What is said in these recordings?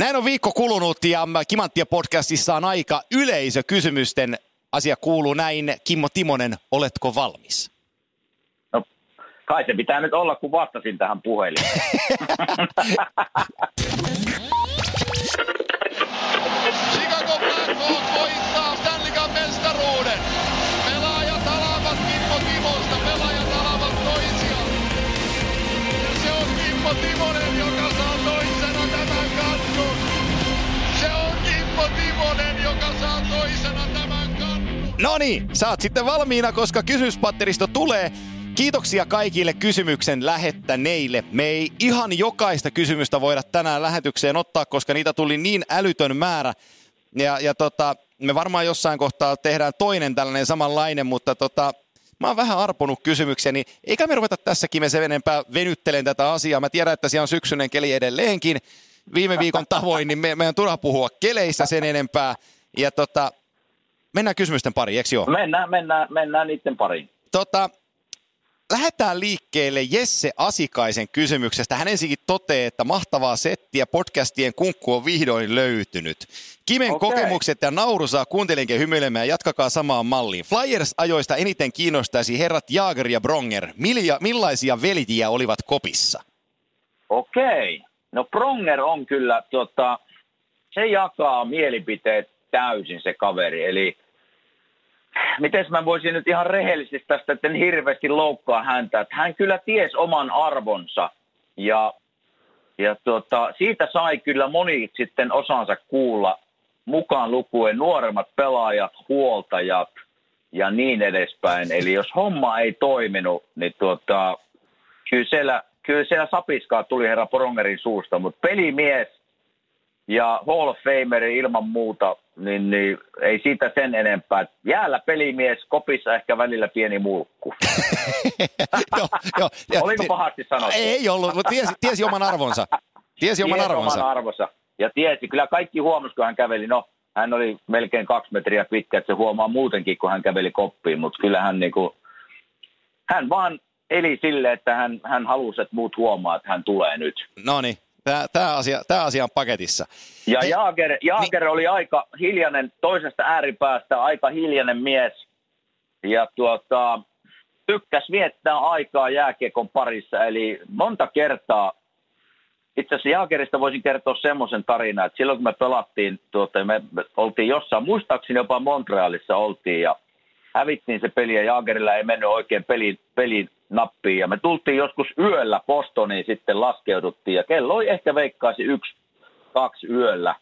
Näin on viikko kulunut ja Kimanttia podcastissa on aika yleisökysymysten asia kuuluu näin. Kimmo Timonen, oletko valmis? No, kai se pitää nyt olla, kun vastasin tähän puhelimeen. Chicago Blackhawks voittaa Stanley Cup mestaruuden. Pelaajat alavat Kimmo Timosta, pelaajat alavat toisiaan. Se on Kimmo Timonen, joka saa Toisena tämän. No niin, saat sitten valmiina, koska kysymyspatteristo tulee. Kiitoksia kaikille kysymyksen lähettäneille. Me ei ihan jokaista kysymystä voida tänään lähetykseen ottaa, koska niitä tuli niin älytön määrä. Ja, ja tota, me varmaan jossain kohtaa tehdään toinen tällainen samanlainen, mutta tota, mä oon vähän arponut kysymyksiä, niin eikä me ruveta tässäkin me sen enempää venyttelen tätä asiaa. Mä tiedän, että siellä on syksyinen keli edelleenkin. Viime viikon tavoin, niin me, meidän turha puhua keleissä sen enempää. Ja tota, mennään kysymysten pariin, eikö joo? Mennään, mennään, mennään niiden pariin. Tota, lähdetään liikkeelle Jesse Asikaisen kysymyksestä. Hän ensinnäkin toteaa, että mahtavaa settiä podcastien kunkku on vihdoin löytynyt. Kimen Okei. kokemukset ja nauru saa kuuntelijankin hymyilemään. Jatkakaa samaan malliin. Flyers-ajoista eniten kiinnostaisi herrat Jaager ja Bronger. Milja, millaisia veljiä olivat kopissa? Okei. No Pronger on kyllä, tota, se jakaa mielipiteet täysin se kaveri. Eli miten mä voisin nyt ihan rehellisesti tästä, että en hirveästi loukkaa häntä. Että hän kyllä ties oman arvonsa ja, ja tota, siitä sai kyllä moni sitten osansa kuulla mukaan lukuen nuoremmat pelaajat, huoltajat ja niin edespäin. Eli jos homma ei toiminut, niin tuota, kyllä siellä, kyllä siellä sapiskaa tuli herra Prongerin suusta, mutta pelimies ja Hall of Famer ilman muuta, niin, niin ei siitä sen enempää. Jäällä pelimies, kopissa ehkä välillä pieni mulkku. joo, joo, ja- Oliko pahasti sanottu? Ei ollut, mutta tiesi, tiesi oman arvonsa. Tiesi oman Tiesi arvonsa. Oman arvonsa. Ja tiesi, kyllä kaikki huomasi, kun hän käveli. No, hän oli melkein kaksi metriä pitkä, että se huomaa muutenkin, kun hän käveli koppiin. Mutta kyllä hän, niinku, hän vaan eli sille, että hän, hän halusi, että muut huomaa, että hän tulee nyt. No niin, tämä asia, tää asia on paketissa. Ja Jaager, Jaager oli aika hiljainen toisesta ääripäästä, aika hiljainen mies. Ja tuota, tykkäs viettää aikaa jääkiekon parissa. Eli monta kertaa, itse asiassa Jaagerista voisin kertoa semmoisen tarinan, että silloin kun me pelattiin, tuota, me me oltiin jossain, muistaakseni jopa Montrealissa oltiin ja hävittiin se peli ja Jaagerilla ei mennyt oikein pelin, pelin nappiin. Ja me tultiin joskus yöllä Bostoniin sitten laskeuduttiin ja kello oli ehkä veikkaisi yksi, kaksi yöllä.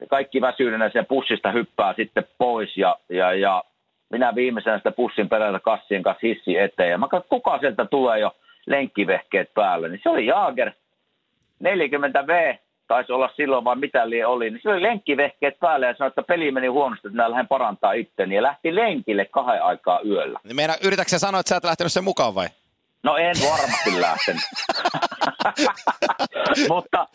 Ja kaikki väsyneenä sen pussista hyppää sitten pois ja, ja, ja minä viimeisenä sitä pussin perällä kassien kanssa hissi eteen. Ja mä katsoin, kuka sieltä tulee jo lenkkivehkeet päälle. Niin se oli Jaager, 40V, taisi olla silloin vaan mitä lie oli. Niin se oli lenkkivehkeet päälle ja sanoi, että peli meni huonosti, että minä lähden parantaa itteni. Ja lähti lenkille kahden aikaa yöllä. Meina, yritätkö sä sanoa, että sä et lähtenyt sen mukaan vai? No en varmasti lähtenyt. mutta,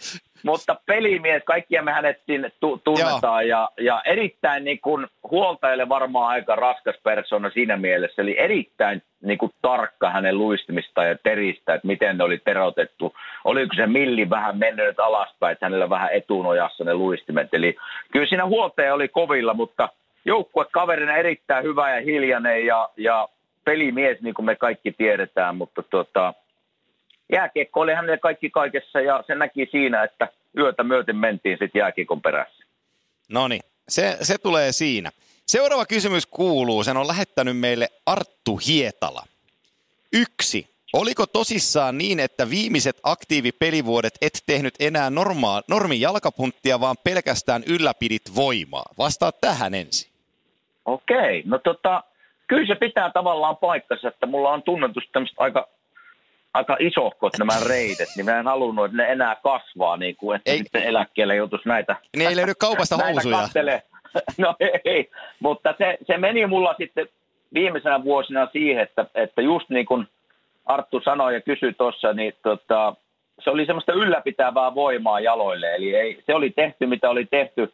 mutta pelimies, kaikkia me hänet sinne tu- tunnetaan ja, ja erittäin niin kuin huoltajalle varmaan aika raskas persona siinä mielessä. Eli erittäin niin kuin tarkka hänen luistimista ja teristä, että miten ne oli terotettu. Oliko se milli vähän mennyt alaspäin, että hänellä vähän etunojassa ne luistimet. Eli kyllä siinä huoltaja oli kovilla, mutta joukkue kaverina erittäin hyvä ja hiljainen ja, ja pelimies, niin kuin me kaikki tiedetään, mutta tota, jääkiekko oli hänelle kaikki kaikessa ja se näki siinä, että yötä myöten mentiin sitten jääkiekon perässä. No niin, se, se tulee siinä. Seuraava kysymys kuuluu, sen on lähettänyt meille Arttu Hietala. Yksi. Oliko tosissaan niin, että viimeiset aktiivipelivuodet et tehnyt enää normaa, normi jalkapunttia, vaan pelkästään ylläpidit voimaa? Vastaa tähän ensin. Okei, no tota, kyllä se pitää tavallaan paikkansa, että mulla on tunnetus tämmöistä aika, aika isohkot nämä reidet, niin mä en halunnut, että ne enää kasvaa, niin kuin, että Ei- sitten eläkkeelle joutuisi näitä Niin ei löydy kaupasta housuja. kattelee. No ei, mutta se, se meni mulla sitten viimeisenä vuosina siihen, että, että just niin kuin Arttu sanoi ja kysyi tuossa, niin tota, se oli semmoista ylläpitävää voimaa jaloille. Eli ei, se oli tehty, mitä oli tehty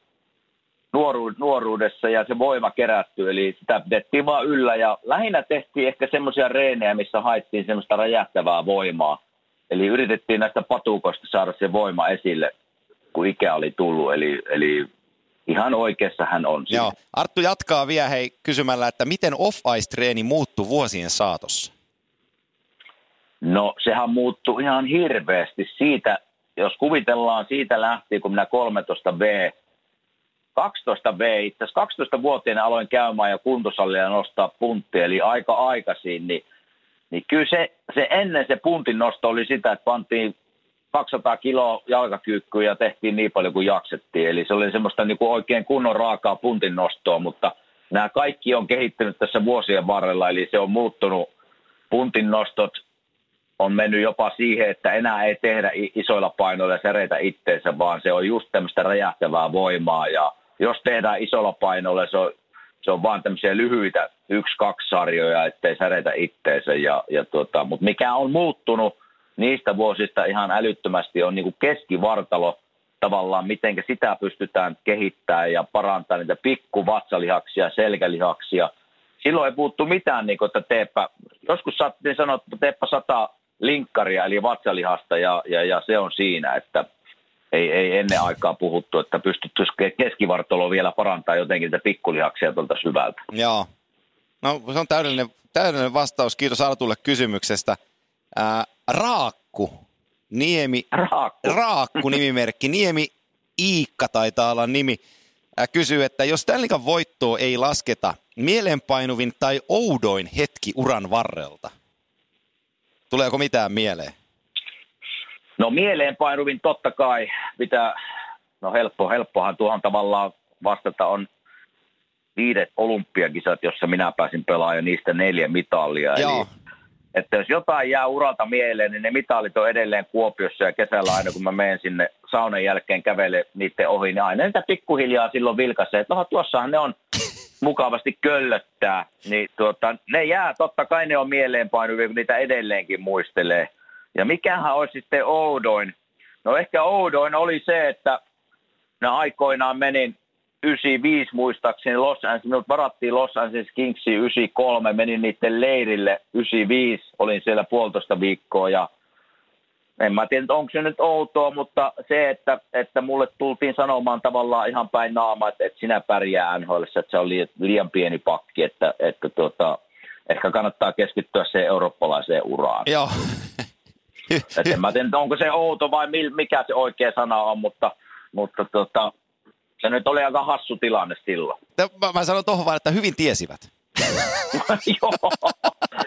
nuoru, nuoruudessa ja se voima kerätty. Eli sitä pidettiin vaan yllä ja lähinnä tehtiin ehkä semmoisia reenejä, missä haettiin semmoista räjähtävää voimaa. Eli yritettiin näistä patukoista saada se voima esille. kun ikä oli tullut. Eli, eli ihan oikeassa hän on siinä. Joo. Arttu jatkaa vielä hei kysymällä, että miten off-ice-treeni muuttui vuosien saatossa? No sehän muuttui ihan hirveästi siitä, jos kuvitellaan siitä lähtien, kun minä 13B, 12B, itse asiassa 12-vuotiaana aloin käymään ja kuntosallia nostaa punttia, eli aika aikaisin, niin, niin kyllä se, se ennen se puntin nosto oli sitä, että pantiin 200 kiloa jalkakyykkyä ja tehtiin niin paljon kuin jaksettiin. Eli se oli semmoista niin kuin oikein kunnon raakaa puntin nostoa, mutta nämä kaikki on kehittynyt tässä vuosien varrella, eli se on muuttunut puntin nostot on mennyt jopa siihen, että enää ei tehdä isoilla painoilla sereitä itteensä, vaan se on just tämmöistä räjähtävää voimaa. Ja jos tehdään isolla painoilla, se on, se on vaan tämmöisiä lyhyitä yksi-kaksi sarjoja, ettei säreitä itteensä. Ja, ja tota, Mutta mikä on muuttunut niistä vuosista ihan älyttömästi on niin kuin keskivartalo tavallaan, miten sitä pystytään kehittämään ja parantaa niitä pikkuvatsalihaksia, selkälihaksia. Silloin ei puuttu mitään, niin kuin, että teepä, joskus saattiin sanoa, että teepä sata linkkaria eli vatsalihasta ja, ja, ja se on siinä, että ei, ei ennen aikaa puhuttu, että pystyttäisiin keskivartalo vielä parantaa jotenkin niitä pikkulihaksia tuolta syvältä. Joo. No se on täydellinen, täydellinen vastaus. Kiitos Artulle kysymyksestä. Ää, Raakku, Niemi, Raakku. Raakku nimimerkki, Niemi Iikka taitaa olla nimi, ää, kysyy, että jos Stanley voittoa ei lasketa, mielenpainuvin tai oudoin hetki uran varrelta? Tuleeko mitään mieleen? No mieleenpainuvin totta kai pitää, no helppo, helppohan tuohon tavallaan vastata on viidet olympiakisat, jossa minä pääsin pelaamaan ja niistä neljä mitalia. Joo. Eli, että jos jotain jää uralta mieleen, niin ne mitalit on edelleen Kuopiossa ja kesällä aina kun mä menen sinne saunan jälkeen kävele niiden ohi, niin aina niitä pikkuhiljaa silloin vilkaisee, että no tuossahan ne on mukavasti köllöttää, niin tuota, ne jää, totta kai ne on mieleenpainuvia, kun niitä edelleenkin muistelee. Ja mikähän olisi sitten oudoin? No ehkä oudoin oli se, että mä aikoinaan menin 95 muistaakseni Los Angeles, minut varattiin Los Angeles Kingsiin 93, menin niiden leirille 95, olin siellä puolitoista viikkoa ja en mä tiedä, onko se nyt outoa, mutta se, että, että mulle tultiin sanomaan tavallaan ihan päin naama, että, että sinä pärjää NHL, että se on liian, liian pieni pakki, että, että tuota, ehkä kannattaa keskittyä se eurooppalaiseen uraan. Joo. Et en mä tiedä, onko se outo vai mikä se oikea sana on, mutta, mutta tota, se nyt oli aika hassu tilanne silloin. Mä, mä sanon tuohon vaan, että hyvin tiesivät. Joo.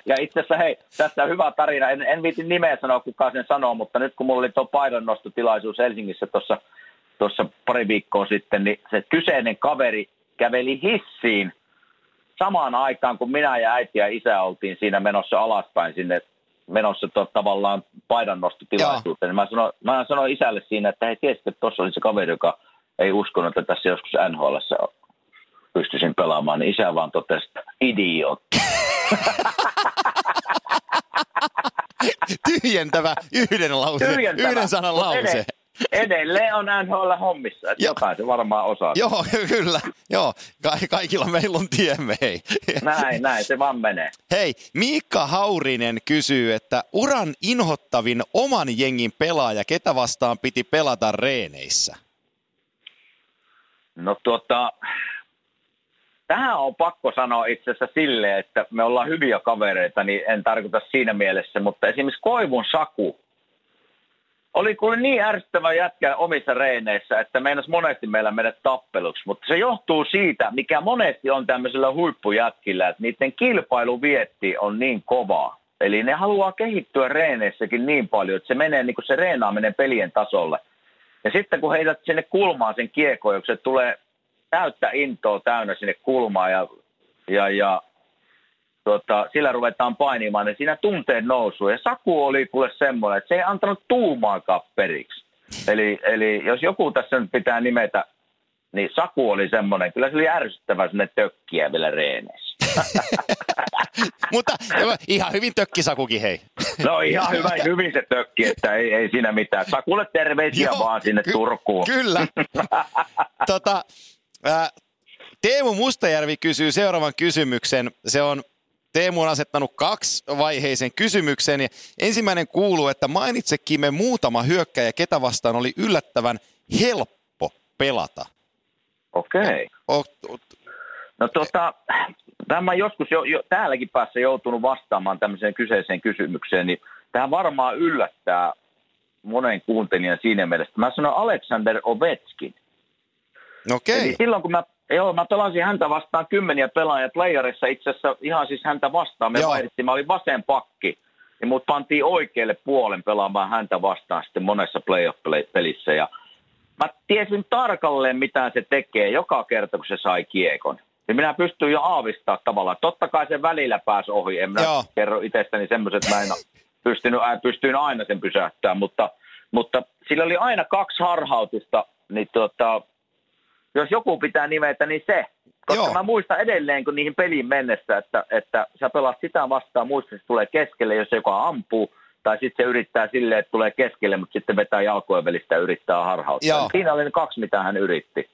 Ja itse asiassa hei, tässä on hyvä tarina. En, en viitin nimeä sanoa, kuka sen sanoo, mutta nyt kun mulla oli tuo painonnostotilaisuus Helsingissä tuossa tuossa pari viikkoa sitten, niin se kyseinen kaveri käveli hissiin samaan aikaan, kun minä ja äiti ja isä oltiin siinä menossa alaspäin sinne menossa to, tavallaan painonnostotilaisuuteen. Niin mä, sanoin, mä sanoin isälle siinä, että hei, tiesitkö, että tuossa oli se kaveri, joka ei uskonut, että tässä joskus NHL pystyisin pelaamaan, niin isä vaan totesi, että idiootti. Tyhjentävä yhden lause, Tyhjentävä. yhden sanan lause. Edelleen on NHL hommissa, että jokaisen varmaan osaa. Joo, kyllä. Joo, Ka- kaikilla meillä on tiemme, hei. Näin, näin, se vaan menee. Hei, Miikka Haurinen kysyy, että uran inhottavin oman jengin pelaaja, ketä vastaan piti pelata reeneissä? No tuota, tähän on pakko sanoa itse asiassa silleen, että me ollaan hyviä kavereita, niin en tarkoita siinä mielessä, mutta esimerkiksi Koivun Saku oli kuin niin ärsyttävä jätkä omissa reineissä, että meinas monesti meillä mennä tappeluksi, mutta se johtuu siitä, mikä monesti on tämmöisellä huippujätkillä, että niiden kilpailuvietti on niin kovaa. Eli ne haluaa kehittyä reeneissäkin niin paljon, että se menee niin kuin se reenaaminen pelien tasolle. Ja sitten kun heität sinne kulmaan sen kiekon, se tulee täyttä intoa täynnä sinne kulmaan ja, ja, ja tota, sillä ruvetaan painimaan, niin siinä tunteen nousu. Ja Saku oli kuule semmoinen, että se ei antanut tuumaakaan periksi. Eli, eli jos joku tässä nyt pitää nimetä, niin Saku oli semmoinen, kyllä se oli ärsyttävä sinne tökkiä vielä reeneissä. Mutta ihan hyvin tökkisakukin, hei. No ihan hyvä, hyvin se tökki, että ei, ei siinä mitään. Sakulle terveisiä Joo, vaan sinne ky- Turkuun. Kyllä. tota, ää, Teemu Mustajärvi kysyy seuraavan kysymyksen. Se on Teemu on asettanut kaksi vaiheisen kysymyksen. Ja ensimmäinen kuuluu, että mainitsekin me muutama hyökkäjä, ketä vastaan oli yllättävän helppo pelata? Okei. Okay. No tota, tämä joskus jo, jo täälläkin päässä joutunut vastaamaan tämmöiseen kyseiseen kysymykseen, niin tämä varmaan yllättää monen kuuntelijan siinä mielessä. Mä sanon Alexander Ovetskin. Okei. Okay. Eli silloin kun mä, joo, mä pelasin häntä vastaan kymmeniä pelaajia playerissa, itse asiassa ihan siis häntä vastaan. Me vaihdettiin, mä olin vasen pakki, niin mut pantiin oikealle puolen pelaamaan häntä vastaan sitten monessa playoff-pelissä. Ja mä tiesin tarkalleen, mitä se tekee joka kerta, kun se sai kiekon. Ja minä pystyin jo aavistaa tavallaan. Totta kai se välillä pääsi ohi. En minä Joo. kerro itsestäni semmoiset, että mä en pystynyt, äh, pystyin aina sen pysäyttämään, mutta, mutta sillä oli aina kaksi harhautusta, niin tuota, jos joku pitää nimetä, niin se. Koska Joo. mä muistan edelleen, kun niihin peliin mennessä, että, että sä pelaat sitä vastaan, muista, että tulee keskelle, jos joka ampuu, tai sitten se yrittää silleen, että tulee keskelle, mutta sitten vetää jalkojen välistä ja yrittää harhauttaa. Joo. Siinä oli ne kaksi, mitä hän yritti.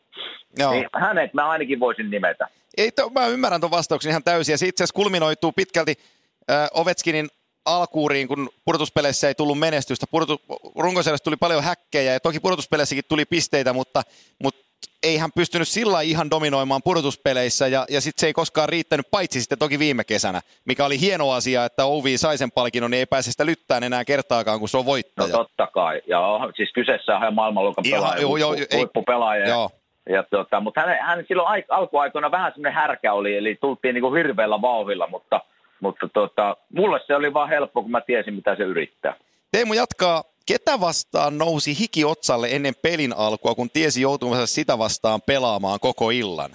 Joo. Niin hänet mä ainakin voisin nimetä. Ei, to, mä ymmärrän tuon vastauksen ihan täysin, ja se itse asiassa kulminoituu pitkälti äh, Ovechkinin alkuuriin, kun pudotuspeleissä ei tullut menestystä. Pudotu, runkosarjassa tuli paljon häkkejä ja toki pudotuspeleissäkin tuli pisteitä, mutta, mutta ei hän pystynyt sillä ihan dominoimaan pudotuspeleissä ja, ja sitten se ei koskaan riittänyt, paitsi sitten toki viime kesänä, mikä oli hieno asia, että Ovi sai sen palkinnon, niin ei pääse sitä lyttään enää kertaakaan, kun se on voittaja. No totta kai, ja siis kyseessä on maailmanluokan pelaaja, joo, joo, huippupelaaja. Joo. Ja tota, mutta hän, hän silloin alkuaikoina vähän semmoinen härkä oli, eli tultiin niin kuin hirveällä vauhilla, mutta, mutta tota, mulle se oli vaan helppo, kun mä tiesin, mitä se yrittää. Teemu jatkaa Ketä vastaan nousi hiki otsalle ennen pelin alkua, kun tiesi joutumansa sitä vastaan pelaamaan koko illan?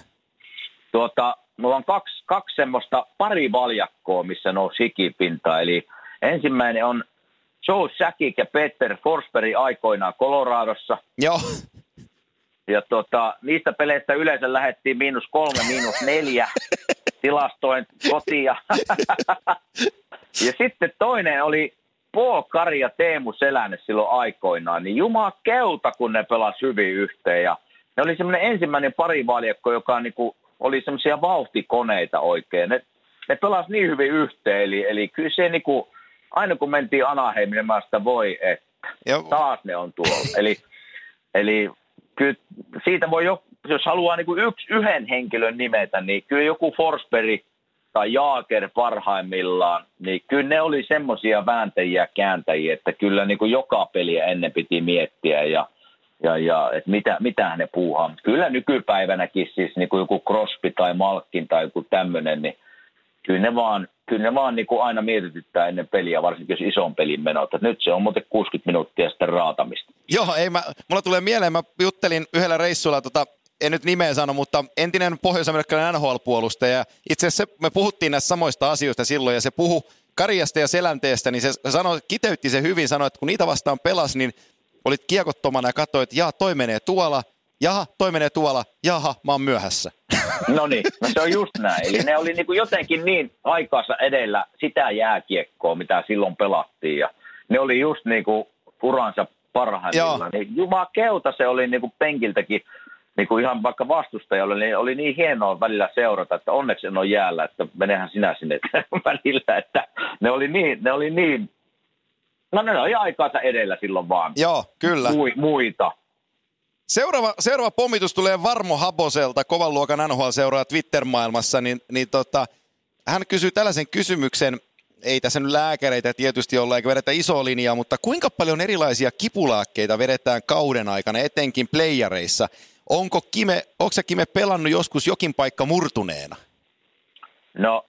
Tuota, mulla on kaksi, kaksi semmoista pari valjakkoa, missä nousi hikipinta. Eli ensimmäinen on Joe Sakic ja Peter Forsberg aikoinaan Coloradossa. Joo. Ja tuota, niistä peleistä yleensä lähettiin miinus kolme, miinus neljä tilastoin kotia. ja sitten toinen oli Paul Kari ja Teemu Selänne silloin aikoinaan, niin jumala keuta, kun ne pelasi hyvin yhteen. Ja ne oli semmoinen ensimmäinen parivaljakko, joka niinku oli semmoisia vauhtikoneita oikein. Ne, ne pelasi niin hyvin yhteen, eli, eli kyllä se niinku, aina kun mentiin Anaheimin, niin mä sitä voi, että ja... taas ne on tuolla. eli, eli kyllä siitä voi jo, jos haluaa niinku yksi, yhden henkilön nimetä, niin kyllä joku Forsberg – tai Jaaker parhaimmillaan, niin kyllä ne oli semmoisia vääntäjiä kääntäjiä, että kyllä niin kuin joka peliä ennen piti miettiä ja, ja, ja että mitä, mitä ne puuhaa. Kyllä nykypäivänäkin siis niin kuin joku Crosby tai Malkin tai joku tämmöinen, niin kyllä ne vaan, kyllä ne vaan niin kuin aina mietityttää ennen peliä, varsinkin jos ison pelin menot. Nyt se on muuten 60 minuuttia sitten raatamista. Joo, ei mä, mulla tulee mieleen, mä juttelin yhdellä reissulla tota en nyt nimeä sano, mutta entinen pohjois-amerikkalainen NHL-puolustaja. Itse asiassa me puhuttiin näistä samoista asioista silloin ja se puhu Karjasta ja Selänteestä, niin se sanoi, kiteytti se hyvin, sanoi, että kun niitä vastaan pelas, niin olit kiekottomana ja katsoit, että jaa, toi menee tuolla, jaha, toi menee tuolla, jaha, mä oon myöhässä. No niin, no se on just näin. Eli ne oli niin kuin jotenkin niin aikaansa edellä sitä jääkiekkoa, mitä silloin pelattiin. Ja ne oli just niin kuin uransa parhaimmillaan. Niin Jumala keuta se oli niin kuin penkiltäkin niin kuin ihan vaikka vastustajalle, niin oli niin hienoa välillä seurata, että onneksi en ole jäällä, että menehän sinä sinne välillä, että ne oli niin, ne oli niin No ne oli aikaansa edellä silloin vaan. Joo, kyllä. Mui, muita. Seuraava, seuraava pommitus tulee Varmo Haboselta, kovan luokan NHL-seuraa Twitter-maailmassa, niin, niin tota, hän kysyy tällaisen kysymyksen, ei tässä nyt lääkäreitä tietysti olla eikä vedetä iso linjaa, mutta kuinka paljon erilaisia kipulääkkeitä vedetään kauden aikana, etenkin playareissa? Onko Kime, onko Kime pelannut joskus jokin paikka murtuneena? No,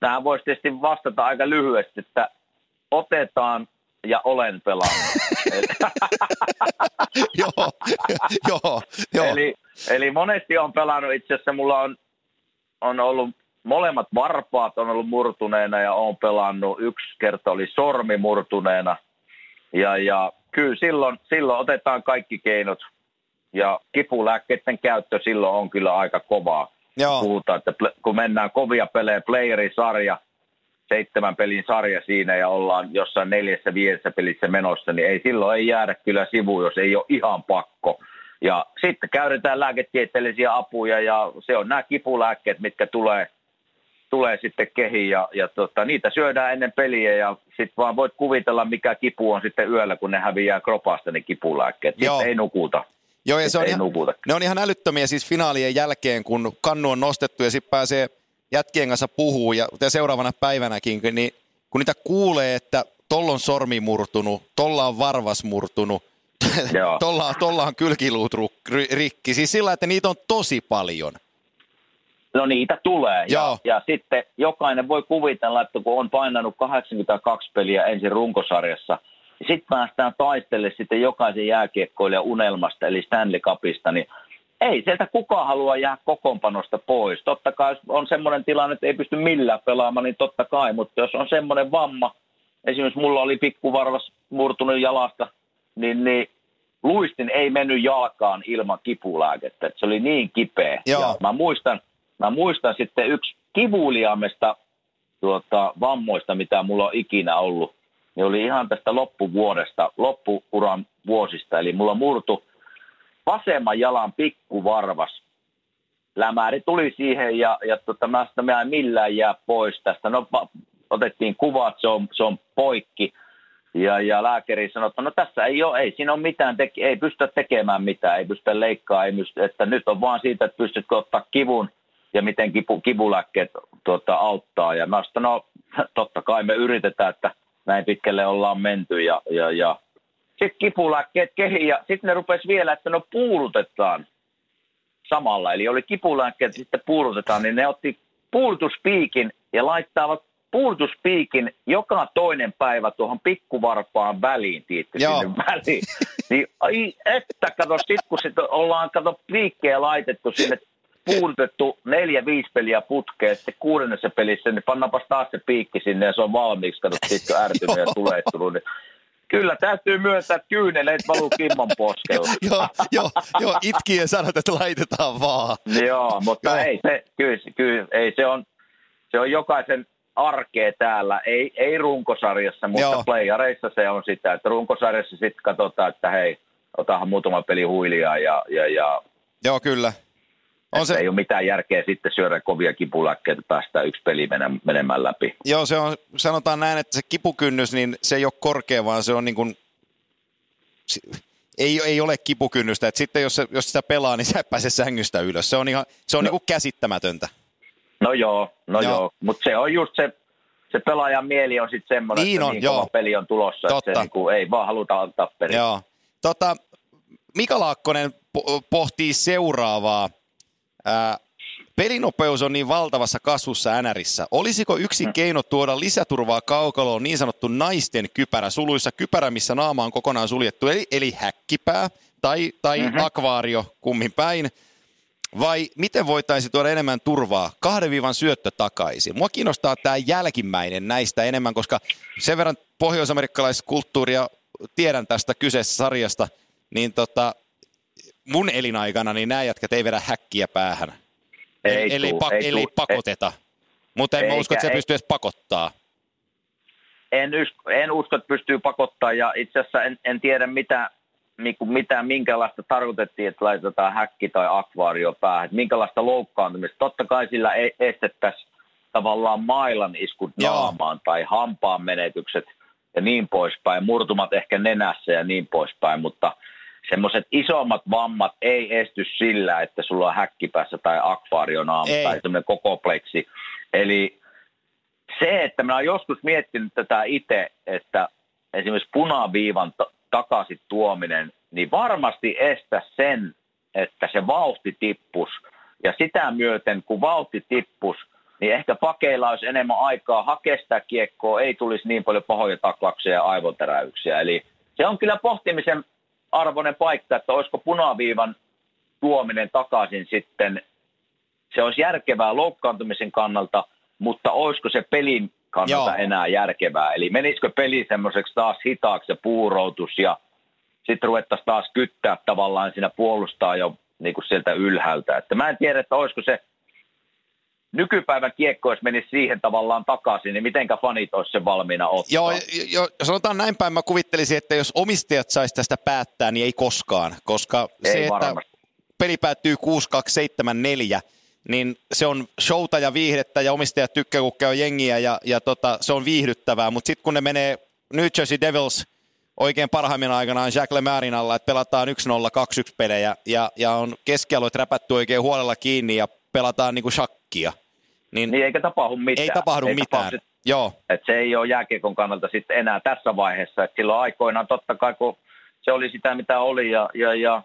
tähän voisi tietysti vastata aika lyhyesti, että otetaan ja olen pelannut. joo, joo, joo. Eli, eli monesti on pelannut, itse asiassa mulla on, on ollut molemmat varpaat on ollut murtuneena ja on pelannut. Yksi kerta oli sormi murtuneena. Ja, ja kyllä silloin, silloin otetaan kaikki keinot ja kipulääkkeiden käyttö silloin on kyllä aika kovaa. Joo. Puhutaan, että kun mennään kovia pelejä, playerisarja, seitsemän pelin sarja siinä ja ollaan jossain neljässä viidessä pelissä menossa, niin ei silloin ei jäädä kyllä sivuun, jos ei ole ihan pakko. Ja sitten käytetään lääketieteellisiä apuja ja se on nämä kipulääkkeet, mitkä tulee, tulee sitten kehi ja, ja tota, niitä syödään ennen peliä ja sitten vaan voit kuvitella, mikä kipu on sitten yöllä, kun ne häviää kropasta, ne kipulääkkeet. Joo. Sitten ei nukuta. Joo, ja se on ihan, ne on ihan älyttömiä siis finaalien jälkeen, kun kannu on nostettu ja sitten pääsee jätkien kanssa puhuu ja, ja seuraavana päivänäkin, niin kun niitä kuulee, että tolla on sormi murtunut, tolla on varvas murtunut, tolla, tolla on kylkiluut rikki. Siis sillä, että niitä on tosi paljon. No niitä tulee. Joo. Ja, ja sitten jokainen voi kuvitella, että kun on painanut 82 peliä ensin runkosarjassa, ja sitten päästään taistelle sitten jokaisen jääkiekkoilijan unelmasta, eli Stanley Cupista, niin ei sieltä kukaan halua jää kokoonpanosta pois. Totta kai on semmoinen tilanne, että ei pysty millään pelaamaan, niin totta kai, mutta jos on semmoinen vamma, esimerkiksi mulla oli pikkuvarvas murtunut jalasta, niin, niin luistin ei mennyt jalkaan ilman kipulääkettä. Et se oli niin kipeä. Joo. Ja mä muistan, mä muistan sitten yksi kivuliaamesta tuota, vammoista, mitä mulla on ikinä ollut, niin oli ihan tästä loppuvuodesta, loppuuran vuosista. Eli mulla murtu vasemman jalan pikkuvarvas. Lämäri tuli siihen ja, ja tota, mä, sitä, mä en millään jää pois tästä. No, otettiin kuvat, se on, se on poikki. Ja, ja lääkäri sanoi, että no tässä ei ole, ei siinä ole mitään, teke, ei pystytä tekemään mitään, ei pystytä leikkaamaan, ei pystytä, että nyt on vaan siitä, että pystytkö ottaa kivun ja miten kipu, kivulääkkeet tuota, auttaa. Ja mä sanoin, no totta kai me yritetään, että näin pitkälle ollaan menty ja, ja, ja sitten kipulääkkeet kehi ja sitten ne rupesi vielä, että no puulutetaan samalla. Eli oli kipulääkkeet, sitten puulutetaan, niin ne otti puulutuspiikin ja laittavat puulutuspiikin joka toinen päivä tuohon pikkuvarpaan väliin, Joo. sinne väliin. Niin ai että, kato, sit kun sit ollaan, kato, piikkejä laitettu sinne puulutettu neljä, viisi peliä putkeen, sitten kuudennessa pelissä, niin pannaanpas taas se piikki sinne ja se on valmiiksi, kato, sitten ärtynyt ja tuleettunut. Niin Kyllä, täytyy myöntää, että kyyneleet valuu kimman poskella. joo, joo, joo, itki ja sanot, että laitetaan vaan. Joo, mutta Joo. ei se, kyllä, kyllä, ei se on, se on jokaisen arkea täällä, ei, ei runkosarjassa, mutta. Joo. playareissa se on sitä, että runkosarjassa sitten katsotaan, että hei, otahan muutama peli huilia ja, ja, ja Joo, kyllä. On se... ei ole mitään järkeä sitten syödä kovia kipulääkkeitä, että päästään yksi peli menemään, läpi. joo, se on, sanotaan näin, että se kipukynnys, niin se ei ole korkea, vaan se on niin kuin, ei, ei ole kipukynnystä. Et sitten jos, jos sitä pelaa, niin sä et pääse sängystä ylös. Se on, ihan, se on no. niin kuin käsittämätöntä. No joo, no Joo. joo, mutta se on just se, se pelaajan mieli on sitten semmoinen, Niin että on, niin joo. peli on tulossa, että Totta. se niinku, ei vaan haluta antaa periksi. Joo. Tota, Mika Laakkonen po- pohtii seuraavaa. Ää, pelinopeus on niin valtavassa kasvussa NRissä. Olisiko yksi Mm. keino tuoda lisäturvaa kaukaloon niin sanottu naisten kypärä, suluissa kypärä, missä naama on kokonaan suljettu, eli, eli häkkipää tai, tai Mhm. mm-hmm. akvaario kummin päin? Vai miten voitaisiin tuoda enemmän turvaa? Kahden viivan syöttö takaisin. Mua kiinnostaa tämä jälkimmäinen näistä enemmän, koska sen verran pohjoisamerikkalaiskulttuuria tiedän tästä kyseessä sarjasta, niin tota, mun elinaikana niin nämä jätkät ei vedä häkkiä päähän. Ei ellei, tuu, pak- ei ellei tuu, pakoteta. Mutta en Eikä- usko, että se ei- pystyy edes pakottaa. En, ys- en usko, että pystyy pakottaa ja itse asiassa en, en tiedä mitä, mitä, minkälaista tarkoitettiin, että laitetaan häkki tai akvaario päähän, että minkälaista loukkaantumista. Totta kai sillä ei estettäisiin tavallaan mailan iskut Joo. naamaan tai hampaan menetykset ja niin poispäin, murtumat ehkä nenässä ja niin poispäin, mutta semmoiset isommat vammat ei esty sillä, että sulla on häkkipäässä tai akvaario naama Ei. tai semmoinen kokopleksi. Eli se, että mä oon joskus miettinyt tätä itse, että esimerkiksi punaviivan ta- takaisin tuominen, niin varmasti estä sen, että se vauhti tippus. Ja sitä myöten, kun vauhti tippus, niin ehkä pakeilla olisi enemmän aikaa hakea sitä kiekkoa, ei tulisi niin paljon pahoja taklauksia ja aivoteräyksiä. Eli se on kyllä pohtimisen arvoinen paikka, että olisiko punaviivan tuominen takaisin sitten se olisi järkevää loukkaantumisen kannalta, mutta olisiko se pelin kannalta Joo. Enää järkevää? Eli menisikö peli semmoiseksi taas hitaaksi ja puuroutus ja sitten ruvettaisiin taas kyttää tavallaan siinä puolustaa jo niin kuin sieltä ylhäältä. Että mä en tiedä, että olisiko se nykypäivän kiekko, jos menisi siihen tavallaan takaisin, niin mitenkä fanit olisi sen valmiina ottaa? Joo, jo, sanotaan näin päin, mä kuvittelisin, että jos omistajat saisi tästä päättää, niin ei koskaan, koska Ei se, että varmasti. peli päättyy 6-2-7-4, niin se on showta ja viihdettä ja omistajat tykkää, kun käy jengiä ja, ja tota, se on viihdyttävää, mutta sitten kun ne menee New Jersey Devils oikein parhaimmina aikana on Jack Lemairin alla, että pelataan 1-0, 2-1 pelejä ja, ja on keskialueet räpätty oikein huolella kiinni ja pelataan niin kuin shakkia. Niin, niin eikä tapahdu mitään. Ei tapahdu ei mitään, tapahdu, Joo. Että se ei ole jääkiekon kannalta sitten enää tässä vaiheessa. Että silloin aikoinaan totta kai, kun se oli sitä, mitä oli ja, ja, ja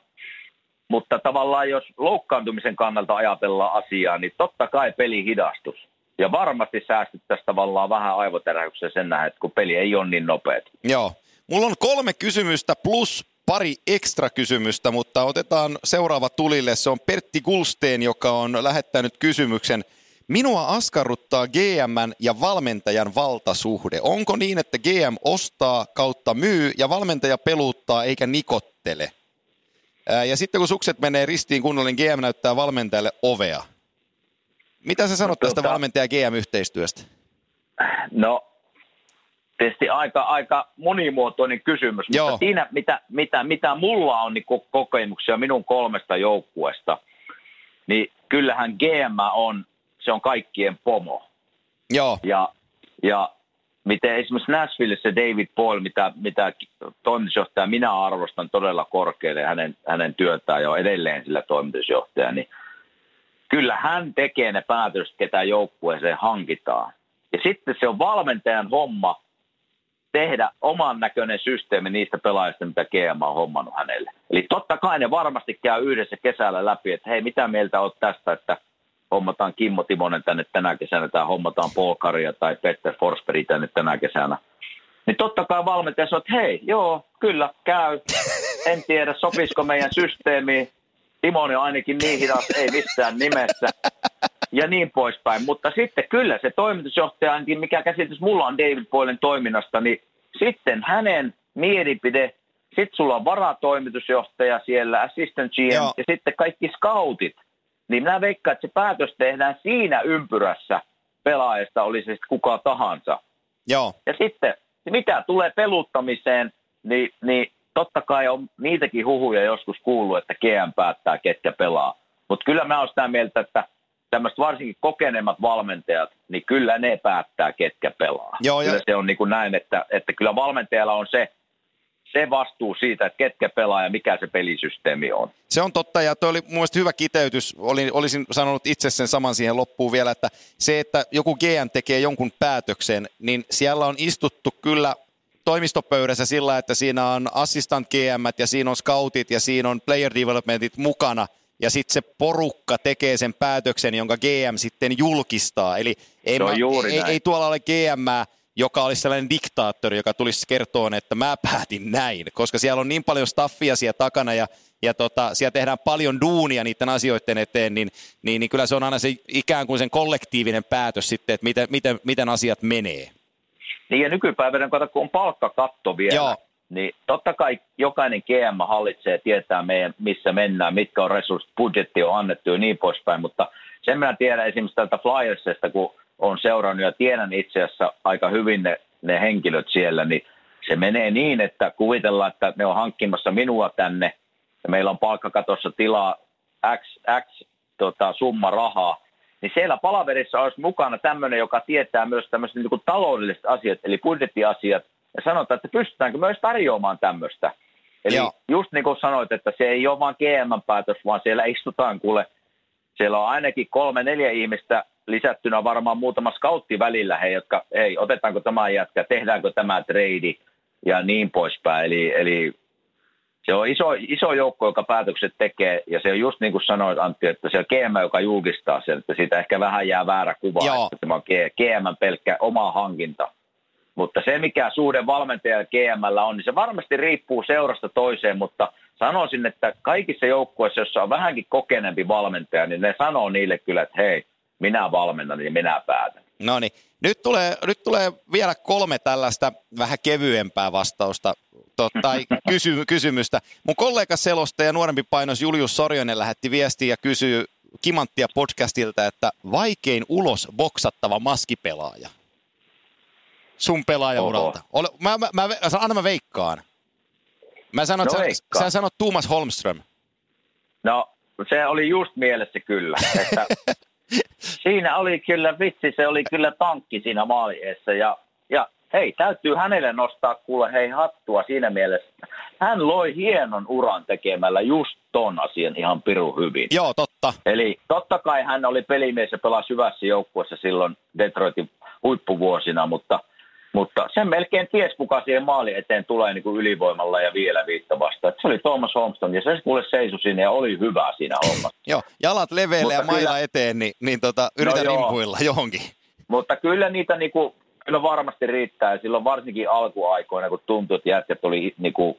mutta tavallaan jos loukkaantumisen kannalta ajatellaan asiaa, niin totta kai peli hidastus. Ja varmasti säästyttäisiin tavallaan vähän aivoterähyksessä sen nähdä, että kun peli ei ole niin nopeat. Joo. Mulla on kolme kysymystä plus pari ekstra kysymystä, mutta otetaan seuraava tulille. Se on Pertti Gulsteen, joka on lähettänyt kysymyksen. Minua askarruttaa GM ja valmentajan valtasuhde. Onko niin, että GM ostaa kautta myy ja valmentaja peluuttaa eikä nikottele? Ja sitten kun sukset menee ristiin kunnolla, niin GM näyttää valmentajalle ovea. Mitä sä sanot no, tästä tuota, valmentaja GM-yhteistyöstä? No, tietysti aika, aika monimuotoinen kysymys, Joo. mutta siinä, mitä, mitä, mitä mulla on niin kokemuksia minun kolmesta joukkueesta, niin kyllähän GM on, se on kaikkien pomo. Joo. Ja, ja miten esimerkiksi Nashvillessä David Paul, mitä, mitä toimitusjohtaja minä arvostan todella korkealle hänen, hänen työtään jo edelleen sillä toimitusjohtaja, niin kyllä hän tekee ne päätökset, ketä joukkueeseen hankitaan. Ja sitten se on valmentajan homma tehdä oman näköinen systeemi niistä pelaajista, mitä GM on hommannut hänelle. Eli totta kai ne varmasti käy yhdessä kesällä läpi, että hei, mitä mieltä olet tästä, että hommataan Kimmo Timonen tänne tänä kesänä tai hommataan Paul Karia tai Peter Forsberg tänne tänä kesänä. Niin totta kai valmentaja sanoo, että hei, joo, kyllä, käy. En tiedä, sopisiko meidän systeemiin. Timoni on ainakin niin hidas, ei missään nimessä. Ja niin poispäin. Mutta sitten kyllä se toimitusjohtaja, ainakin mikä käsitys mulla on David Boylen toiminnasta, niin sitten hänen mielipide, sitten sulla on varatoimitusjohtaja siellä, assistant GM, Joo. ja sitten kaikki scoutit niin minä veikkaan, että se päätös tehdään siinä ympyrässä pelaajasta, oli se sitten kuka tahansa. Joo. Ja sitten, mitä tulee peluttamiseen, niin, niin totta kai on niitäkin huhuja joskus kuullut, että GM päättää, ketkä pelaa. Mutta kyllä mä oon sitä mieltä, että tämmöiset varsinkin kokeneemmat valmentajat, niin kyllä ne päättää, ketkä pelaa. Joo, kyllä ja... se on niin kuin näin, että, että kyllä valmentajalla on se se vastuu siitä, että ketkä pelaa ja mikä se pelisysteemi on. Se on totta ja tuo oli mun mielestä hyvä kiteytys. Olin, olisin sanonut itse sen saman siihen loppuun vielä, että se, että joku GM tekee jonkun päätöksen, niin siellä on istuttu kyllä toimistopöydässä sillä, että siinä on assistant GM ja siinä on scoutit ja siinä on player developmentit mukana ja sitten se porukka tekee sen päätöksen, jonka GM sitten julkistaa. Eli ei, mä, ei, ei tuolla ole GM joka olisi sellainen diktaattori, joka tulisi kertoa, että mä päätin näin, koska siellä on niin paljon staffia siellä takana ja, ja tota, siellä tehdään paljon duunia niiden asioiden eteen, niin, niin, niin kyllä se on aina se ikään kuin sen kollektiivinen päätös sitten, että miten, miten, miten asiat menee. Niin ja nykypäivänä, kun on palkkakatto vielä, Joo. niin totta kai jokainen GM hallitsee, tietää meidän, missä mennään, mitkä on resurssit, budjetti on annettu ja niin poispäin, mutta sen minä tiedän esimerkiksi tältä Flyersista, kun on seurannut ja tiedän itse asiassa aika hyvin ne, ne henkilöt siellä, niin se menee niin, että kuvitellaan, että ne on hankkimassa minua tänne ja meillä on palkkakatossa tilaa X, X tota, summa rahaa, niin siellä palaverissa olisi mukana tämmöinen, joka tietää myös tämmöiset niin taloudelliset asiat, eli budjettiasiat, ja sanotaan, että pystytäänkö myös tarjoamaan tämmöistä. Eli Joo. just niin kuin sanoit, että se ei ole vain GM-päätös, vaan siellä istutaan kuule, siellä on ainakin kolme, neljä ihmistä lisättynä varmaan muutama scoutti välillä, he, jotka, hei, otetaanko tämä jätkä, tehdäänkö tämä trade ja niin poispäin. Eli, eli se on iso, iso joukko, joka päätökset tekee, ja se on just niin kuin sanoit Antti, että se on GM, joka julkistaa sen, että siitä ehkä vähän jää väärä kuva, Joo. että tämä on GM pelkkä oma hankinta. Mutta se, mikä suhde valmentaja GM on, niin se varmasti riippuu seurasta toiseen, mutta sanoisin, että kaikissa joukkueissa, joissa on vähänkin kokeneempi valmentaja, niin ne sanoo niille kyllä, että hei, minä valmennan ja minä päätän. No niin, nyt tulee, nyt tulee vielä kolme tällaista vähän kevyempää vastausta tai kysy, kysymystä. Mun kollega selosta ja nuorempi painos Julius Sorjonen lähetti viestiä ja kysyy Kimanttia podcastilta, että vaikein ulos boksattava maskipelaaja. Sun pelaajauralta. Ole, mä, mä, mä, anna mä veikkaan. Mä sanon, no että sä, sä sanot Tuomas Holmström. No, se oli just mielessä kyllä. Että siinä oli kyllä vitsi, se oli kyllä tankki siinä maalieessa ja, ja hei, täytyy hänelle nostaa kuule hei hattua siinä mielessä. Hän loi hienon uran tekemällä just ton asian ihan pirun hyvin. Joo, totta. Eli totta kai hän oli pelimies ja pelasi hyvässä joukkueessa silloin Detroitin huippuvuosina, mutta, mutta sen melkein ties, kuka siihen maali eteen tulee niin kuin ylivoimalla ja vielä viitta vasta. se oli Thomas Holmston ja se kuule seisoi sinne ja oli hyvä siinä hommassa. Joo, jalat leveille ja Mutta maila kyllä- eteen, niin, niin tota, yritän No impuilla johonkin. Mutta kyllä niitä niinku, kyllä varmasti riittää. Ja silloin varsinkin alkuaikoina, kun tuntui, että jätkät oli niinku,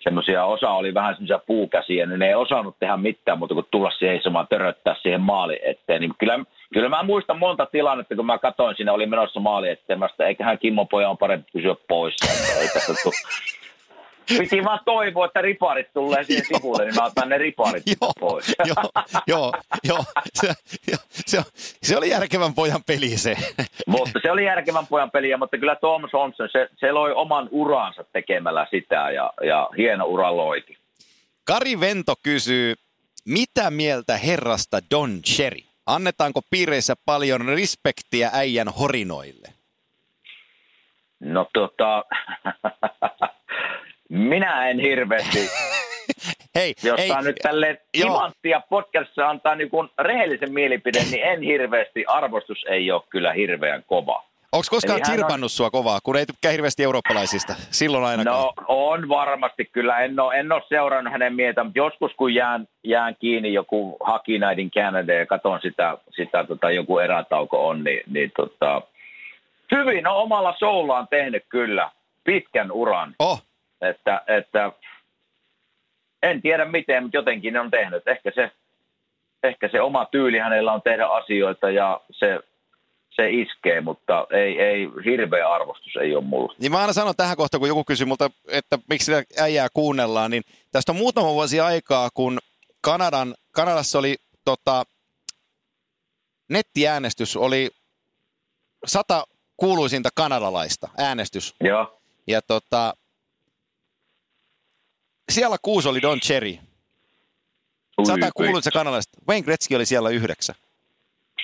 semmoisia, osa oli vähän semmoisia puukäsiä, niin ne ei osannut tehdä mitään muuta kuin tulla seisomaan, töröttää siihen maali eteen. Niin kyllä, kyllä mä muistan monta tilannetta, kun mä katsoin siinä, oli menossa maali sanoin, eiköhän Kimmo poja on parempi pysyä ei tuu. Piti vaan toivoa, että riparit tulee siihen sivulle, niin mä otan ne riparit Joo, pois. joo, joo, joo. Se, jo, se, se, oli järkevän pojan peli se. Mutta se oli järkevän pojan peliä, mutta kyllä Thomas Holmson, se, se loi oman uransa tekemällä sitä ja, ja hieno ura loikin. Kari Vento kysyy, mitä mieltä herrasta Don Cherry? Annetaanko piireissä paljon respektiä äijän horinoille? No tota, minä en hirveästi, Hei, jos hei, nyt tälle timanttia podcastissa antaa niin rehellisen mielipide, niin en hirveästi, arvostus ei ole kyllä hirveän kova. Onko koskaan Eli on- sua kovaa, kun ei tykkää hirveästi eurooppalaisista? Silloin ainakaan. No on varmasti kyllä, en ole, en ole seurannut hänen mieltä, mutta joskus kun jään, jään kiinni joku Haki Nightin Canada ja katson sitä, sitä tota, joku erätauko on, niin, niin tota, hyvin on omalla soullaan tehnyt kyllä pitkän uran, Oh, että, että en tiedä miten, mutta jotenkin ne on tehnyt. Ehkä se, ehkä se oma tyyli hänellä on tehdä asioita ja se, se iskee, mutta ei, ei hirveä arvostus ei ole mulla. Niin mä aina sanon tähän kohtaan, kun joku kysyy multa, että miksi sitä äijää kuunnellaan, niin tästä on muutama vuosi aikaa, kun Kanadan, Kanadassa oli tota, nettiäänestys, oli sata kuuluisinta kanadalaista äänestys. Joo. Ja tota, siellä kuusi oli Don Cherry. Sata kuuluisa kanadalaista. Wayne Gretzky oli siellä yhdeksän.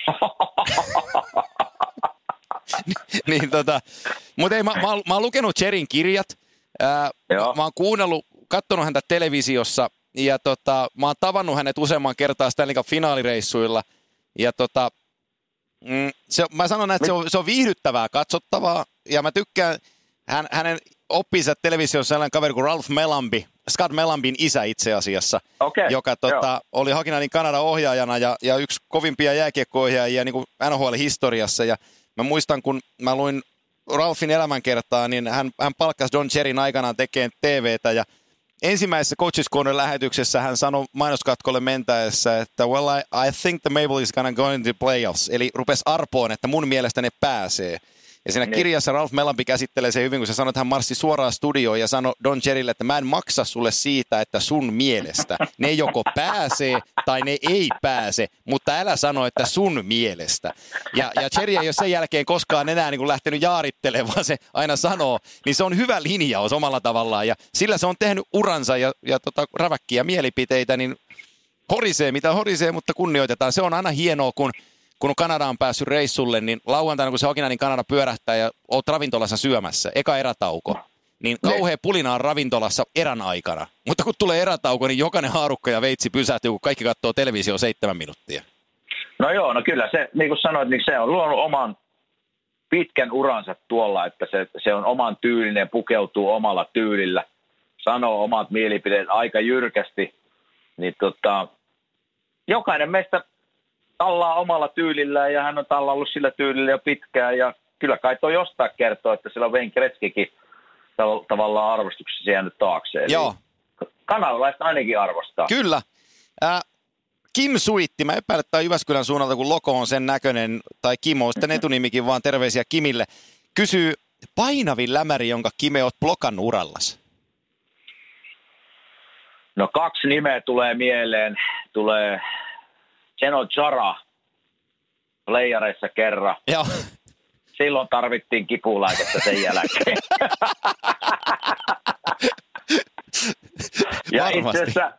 niin tota, mutta ei, mä, mä, mä oon lukenut Cherin kirjat, ää, Joo. mä oon kuunnellut, katsonut häntä televisiossa ja tota, mä oon tavannut hänet useamman kertaa Stanley Cup finaalireissuilla ja tota, mm, se, mä sanon, että se on, se on viihdyttävää katsottavaa ja mä tykkään hän, hänen oppinsa televisiossa sellainen kaveri kuin Ralph Melambi, Scott Melambin isä itse asiassa, Okei, joka tota, oli Hakinanin Kanadan ohjaajana ja, ja yksi kovimpia jääkiekko-ohjaajia niin NHL-historiassa. Ja mä muistan, kun mä luin Ralphin elämänkertaa, niin hän, hän palkkasi Don Cherryn aikanaan tekemään TVtä ja ensimmäisessä Coaches Corner lähetyksessä hän sanoi mainoskatkolle mentäessä, että well I, I think the Maple is gonna go into playoffs. Eli rupes arpoon, että mun mielestä ne pääsee. Ja siinä Niin. kirjassa Ralph Melampi käsittelee se hyvin, kun se sanoi, että hän marssi suoraan studioon ja sanoi Don Cherrylle, että mä en maksa sulle siitä, että sun mielestä ne joko pääsee tai ne ei pääse, mutta älä sano, että sun mielestä. Ja, ja Cherry ei ole sen jälkeen koskaan enää niin kuin lähtenyt jaarittelemaan, vaan se aina sanoo, niin se on hyvä linjaus omalla tavallaan ja sillä se on tehnyt uransa ja, ja tota, räväkkiä mielipiteitä, niin horisee mitä horisee, mutta kunnioitetaan. Se on aina hienoa, kun, kun Kanada on päässyt reissulle, niin lauantaina kun se Hokinanin Kanada pyörähtää ja oot ravintolassa syömässä, eka erätauko, niin kauhea pulina on ravintolassa erän aikana. Mutta kun tulee erätauko, niin jokainen haarukka ja veitsi pysähtyy, kun kaikki katsoo televisio seitsemän minuuttia. No joo, no kyllä se, niin kuin sanoit, niin se on luonut oman pitkän uransa tuolla, että se, se on oman tyylinen, pukeutuu omalla tyylillä, sanoo omat mielipiteet aika jyrkästi, niin tota, jokainen meistä tallaa omalla tyylillään ja hän on tallannut sillä tyylillä jo pitkään ja kyllä kai toi jostain kertoo, että sillä on Wayne Gretzkykin tav- tavallaan arvostuksessa jäänyt taakse. Eli Joo, Kanadalaiset ainakin arvostaa. kyllä. Äh, Kim Suitti, mä epäilen, että Jyväskylän suunnalta, kun logo on sen näköinen, tai Kim on sitten etunimikin, vaan terveisiä Kimille. Kysyy painavin lämäri, jonka Kime oot blokannut urallas. No kaksi nimeä tulee mieleen. Tulee Geno Chara playareissa kerran. Joo, Silloin tarvittiin kipulääkettä sen jälkeen. ja itse asiassa,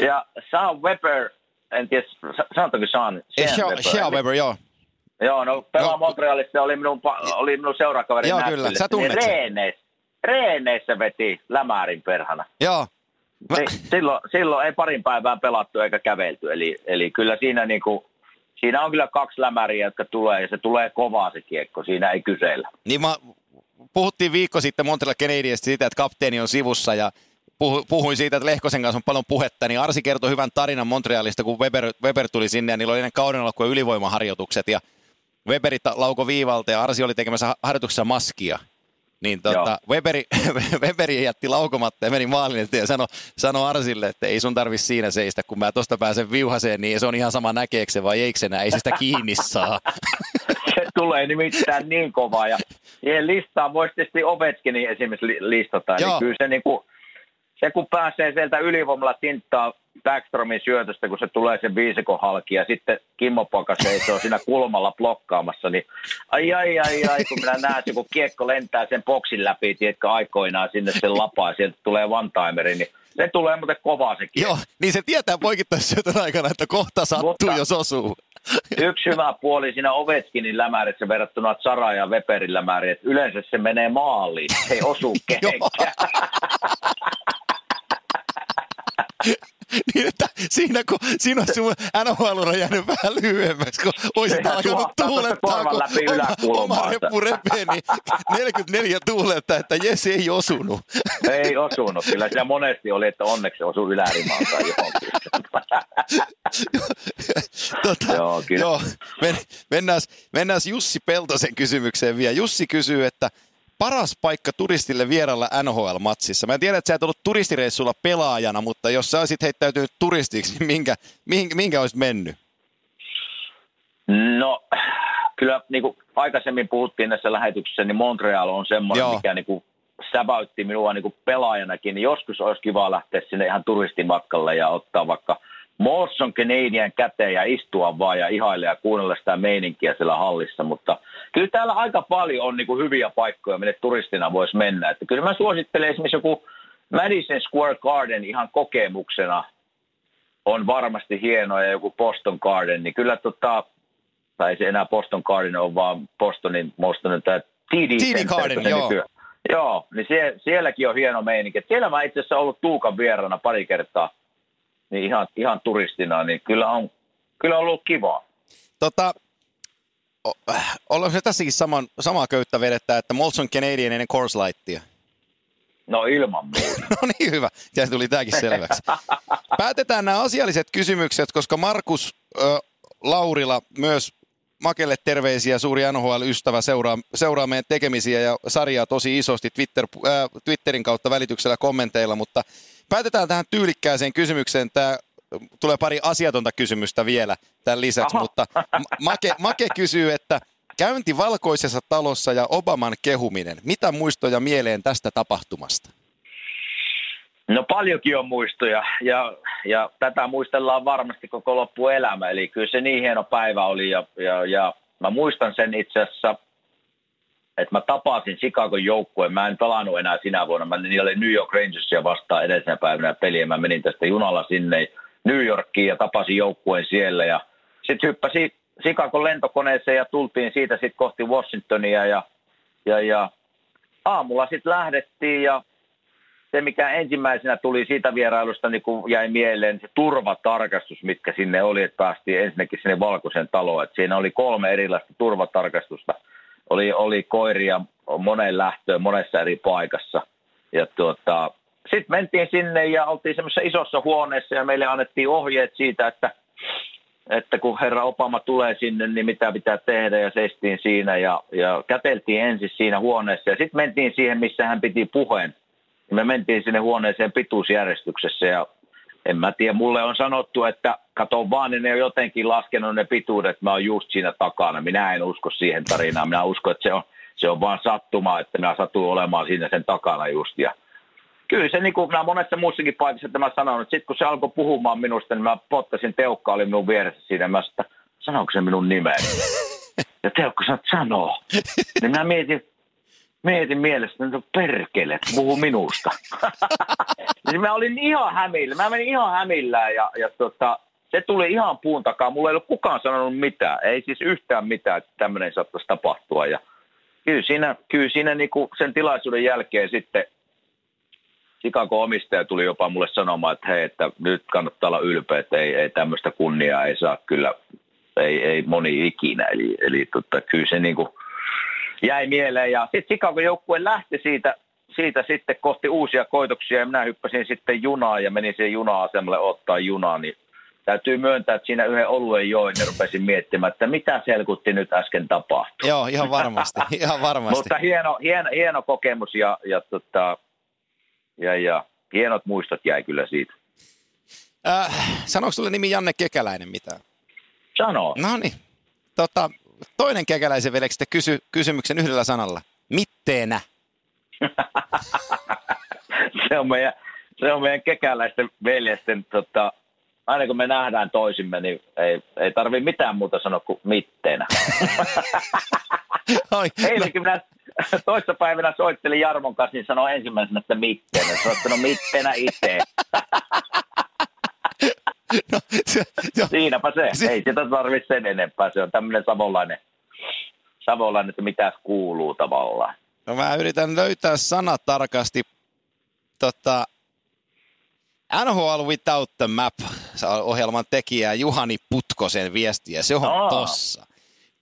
ja Sam Weber en tiedä, sa- sanotaanko Sean, Sean Weber. Shea Weber, joo. Joo, no pelaa Joo. Montrealissa, oli minun, oli minun seurakaveri Joo, Nashvillessä, kyllä, sä tunnet niin sen. reeneissä, reeneissä veti lämäärin perhana. Joo. Si- silloin, silloin ei parin päivään pelattu eikä kävelty, eli, eli kyllä siinä, niinku, siinä on kyllä kaksi lämäriä, jotka tulee, ja se tulee kovaa se kiekko, siinä ei kysellä. niin mä, puhuttiin viikko sitten Montreal Canadiensista siitä, että kapteeni on sivussa ja puhu- puhuin siitä, että Lehkosen kanssa on paljon puhetta, niin Arsi kertoi hyvän tarinan Montrealista, kun Weber, Weber tuli sinne ja niillä oli ennen kauden alkua ylivoimaharjoitukset ja Weberi lauko viivalta ja Arsi oli tekemässä ha- harjoituksessa maskia. Niin tota, Weberi, Weberi jätti laukomatta ja meni maalin ja sanoi sano Arsille, että ei sun tarvi siinä seistä, kun mä tosta pääsen viuhaseen, niin se on ihan sama näkeekö se vai eikö se näe, ei se sitä kiinni saa. Se tulee nimittäin niin kovaa, ja siihen listaan voisi tietysti Ovechkinin esimerkiksi li- listata, Joo. niin kyllä se niinku, se kun pääsee sieltä ylivoimalla tinttaa Backstromin syötöstä, kun se tulee se viisikon halki ja sitten Kimmo Paka seisoo siinä kulmalla blokkaamassa, niin ai ai ai ai, kun minä näen se, kun kiekko lentää sen boksin läpi, tiedätkö, aikoinaan sinne sen lapaa sieltä tulee one-timeri, niin se tulee muuten kovaa se kiekko. Joo, niin se tietää poikittaisyötön aikana, että kohta sattuu, Mutta- jos osuu. Yksi hyvä puoli siinä Ovechkinin lämärissä verrattuna Zara ja Weberin lämäriin, että yleensä se menee maaliin, se ei osu kehenkään. niin, että siinä, kun, siinä on sun nhl jäänyt vähän lyhyemmäksi, kun olisit Sehän alkanut tuulettaa, kun oma, oma reppu repee, niin 44 tuulettaa, että jes ei osunut. ei osunut, kyllä siellä monesti oli, että onneksi osui ylärimaan tai johonkin. tota, Joo, kyllä. joo men, mennään, mennään Jussi Peltosen kysymykseen vielä. Jussi kysyy, että paras paikka turistille vierailla NHL-matsissa. Mä en tiedä, että sä et ollut turistireissulla pelaajana, mutta jos sä olisit heittäytynyt turistiksi, niin minkä, minkä, minkä olisit mennyt? No, kyllä niin kuin aikaisemmin puhuttiin näissä lähetyksissä, niin Montreal on semmoinen, Joo. mikä niin kuin säväytti minua niin kuin pelaajanakin, niin joskus olisi kiva lähteä sinne ihan turistimatkalle ja ottaa vaikka Molson Canadian käteen ja istua vaan ja ihailla ja kuunnella sitä meininkiä siellä hallissa, mutta kyllä täällä aika paljon on niin kuin hyviä paikkoja, minne turistina voisi mennä. Että kyllä mä suosittelen esimerkiksi joku Madison Square Garden ihan kokemuksena on varmasti hieno ja joku Boston Garden, niin kyllä tota, tai ei se enää Boston Garden ole, vaan Bostonin, Bostonin tämä TD, TD Garden, joo. nykyään- Joo, niin sie, sielläkin on hieno meininki. Siellä mä itse asiassa ollut Tuukan vierana pari kertaa, niin ihan, ihan turistina, niin kyllä on, kyllä on ollut kivaa. Tota, o- äh, ollaan se tässäkin saman, samaa köyttä vedettä, että Molson Canadian ennen Coors Lightia. No ilman muuta. No niin, hyvä. Ja tuli tämäkin selväksi. Päätetään nämä asialliset kysymykset, koska Markus ö, Laurila myös Makelle terveisiä, suuri NHL-ystävä, seuraa, seuraa meidän tekemisiä ja sarjaa tosi isosti Twitter, äh, Twitterin kautta välityksellä kommenteilla, mutta päätetään tähän tyylikkääseen kysymykseen. Tämä tulee pari asiatonta kysymystä vielä tämän lisäksi, Aha. mutta Make, Make kysyy, että käynti valkoisessa talossa ja Obaman kehuminen. Mitä muistoja mieleen tästä tapahtumasta? No paljonkin on muistoja ja, ja tätä muistellaan varmasti koko loppuelämä. Eli kyllä se niin hieno päivä oli ja, ja, ja mä muistan sen itse asiassa, että mä tapasin Chicagon joukkueen. Mä en pelannut enää sinä vuonna. Mä, niillä oli New York Rangersia vastaan edellisenä päivänä peliä. Mä menin tästä junalla sinne New Yorkiin ja tapasin joukkueen siellä. Ja sitten hyppäsin Chicagon lentokoneeseen ja tultiin siitä sitten kohti Washingtonia. Ja, ja, ja aamulla sitten lähdettiin ja se, mikä ensimmäisenä tuli siitä vierailusta, niin kun jäi mieleen, se turvatarkastus, mitkä sinne oli, että päästiin ensinnäkin sinne valkoisen taloon. Että siinä oli kolme erilaista turvatarkastusta. Oli, oli koiria moneen lähtöön, monessa eri paikassa. Ja tuota, sitten mentiin sinne ja oltiin semmoisessa isossa huoneessa ja meille annettiin ohjeet siitä, että, että kun herra Obama tulee sinne, niin mitä pitää tehdä ja seistiin siinä ja, ja käteltiin ensin siinä huoneessa ja sitten mentiin siihen, missä hän piti puheen. Me mentiin sinne huoneeseen pituusjärjestyksessä ja en mä tiedä, mulle on sanottu, että kato vaan, niin ne on jotenkin laskenut ne pituudet, mä oon just siinä takana. Minä en usko siihen tarinaan, minä uskon, että se on, se on vaan sattuma, että minä satun olemaan siinä sen takana just. Ja kyllä se niin kuin minä monessa muussakin paikassa tämä sanon, että sitten kun se alkoi puhumaan minusta, niin mä pottasin, Teukka oli minun vieressä siinä, mä sanoin, että sanooko se minun nimeni? Ja Teukka sanoi, sanoo. Niin minä mietin, mietin mielestä, että perkele, puhu minusta. niin mä olin ihan hämillä. Mä menin ihan hämillään ja, ja tota, se tuli ihan puun takaa. Mulla ei ollut kukaan sanonut mitään. Ei siis yhtään mitään, että tämmöinen saattaisi tapahtua. Ja kyllä siinä, kyllä siinä niinku sen tilaisuuden jälkeen sitten Chicago omistaja tuli jopa mulle sanomaan, että hei, että nyt kannattaa olla ylpeä, että ei, ei tämmöistä kunniaa ei saa kyllä, ei, ei moni ikinä. Eli, eli tota, kyllä se niinku jäi mieleen. Ja sitten Chicago joukkue lähti siitä, siitä sitten kohti uusia koitoksia ja minä hyppäsin sitten junaan ja menin siihen juna-asemalle ottaa junaa, niin täytyy myöntää, että siinä yhden oluen join ja rupesin miettimään, että mitä selkutti nyt äsken tapahtui. Joo, ihan varmasti, ihan varmasti. Mutta hieno, hieno, hieno kokemus ja, ja, tota, ja, ja hienot muistot jäi kyllä siitä. Äh, sanoiko sulle nimi Janne Kekäläinen mitään? Sano. No niin. Tota, toinen kekäläisen veljeksi sitten kysy kysymyksen yhdellä sanalla. Mitteenä? se, on meidän, se on meidän kekäläisten veljesten, tota, aina kun me nähdään toisimme, niin ei, ei tarvi mitään muuta sanoa kuin mitteenä. Oi, no, Eilenkin minä toissa päivänä soittelin Jarmon kanssa, niin sanoi ensimmäisenä, että mitteenä. Se on sanonut mitteenä itse. no, se, se, Siinäpä se. Se- Ei sitä tarvitse sen enempää. Se on tämmöinen savolainen, savolainen, että mitä kuuluu tavallaan. no mä yritän löytää sanat tarkasti. Tota, NHL Without the Map ohjelman tekijä Juhani Putkosen viestiä. Se on Aa. tossa.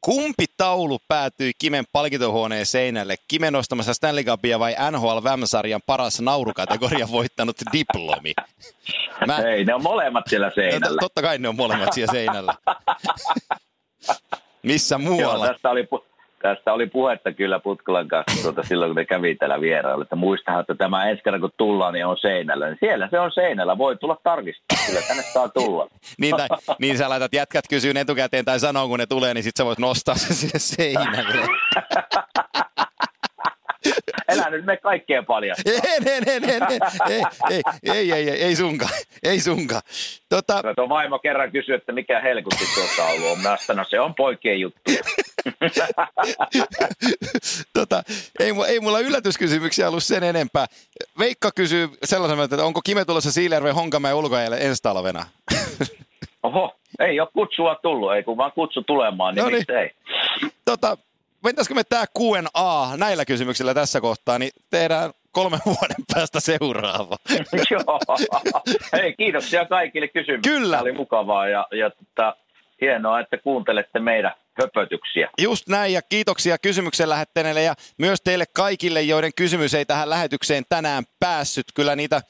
Kumpi taulu päätyi Kimen palkintohuoneen seinälle? Kimen nostamassa Stanley Cupia vai NHL VM-sarjan paras naurukategoria voittanut diplomi? Mä, Ei, ne on molemmat siellä no, seinällä. to- totta kai ne on molemmat siellä seinällä. Missä Joo, muualla? tästä oli, pu- tästä oli puhetta kyllä Putkolan kanssa tuota, silloin, kun ne kävi täällä vierailla, että muistahan, että tämä ensi kerran kun tullaan, niin on seinällä. Niin siellä se on seinällä, voi tulla tarkistamaan, kyllä tänne saa tulla. Niin, tai, niin sä laitat jätkät kysyyn etukäteen tai sanoo, kun ne tulee, niin sit sä voit nostaa se sinne seinälle. Elä nyt me kaikkeen paljon. Ei, ei, ei, en. Ei, ei, ei, ei, ei, ei sunkaan. Ei sunkaan. Tota... No, tuo vaimo kerran kysyi, että mikä helkutti tuossa on ollut. Mä sanoin, se on poikien juttu. tota, ei, ei mulla yllätyskysymyksiä ollut sen enempää. Veikka kysyy sellaisen, että onko Kime tulossa Siilijärven Honkamäen ulkoajalle ensi talvena? Oho, ei ole kutsua tullut, ei kun vaan kutsu tulemaan, niin no niin. ei. Tota, mentäisikö me tää Q&A näillä kysymyksillä tässä kohtaa, niin tehdään kolmen vuoden päästä seuraava. Joo. Hei, kiitoksia kaikille kysymyksille. Kyllä. Tämä oli mukavaa ja, ja tota, hienoa, että kuuntelette meidän höpötyksiä. Just näin ja kiitoksia kysymyksen lähettäneille ja myös teille kaikille, joiden kysymys ei tähän lähetykseen tänään päässyt. Kyllä niitä,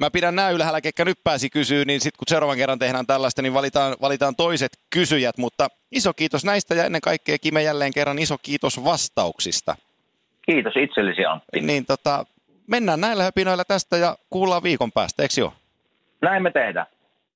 mä pidän nämä ylhäällä, ketkä nyt pääsi kysyä, niin sitten kun seuraavan kerran tehdään tällaista, niin valitaan, valitaan toiset kysyjät. Mutta iso kiitos näistä ja ennen kaikkea Kime jälleen kerran iso kiitos vastauksista. Kiitos itsellesi Antti. Niin tota, mennään näillä höpinoilla tästä ja kuullaan viikon päästä, eikö joo? Näin me tehdään.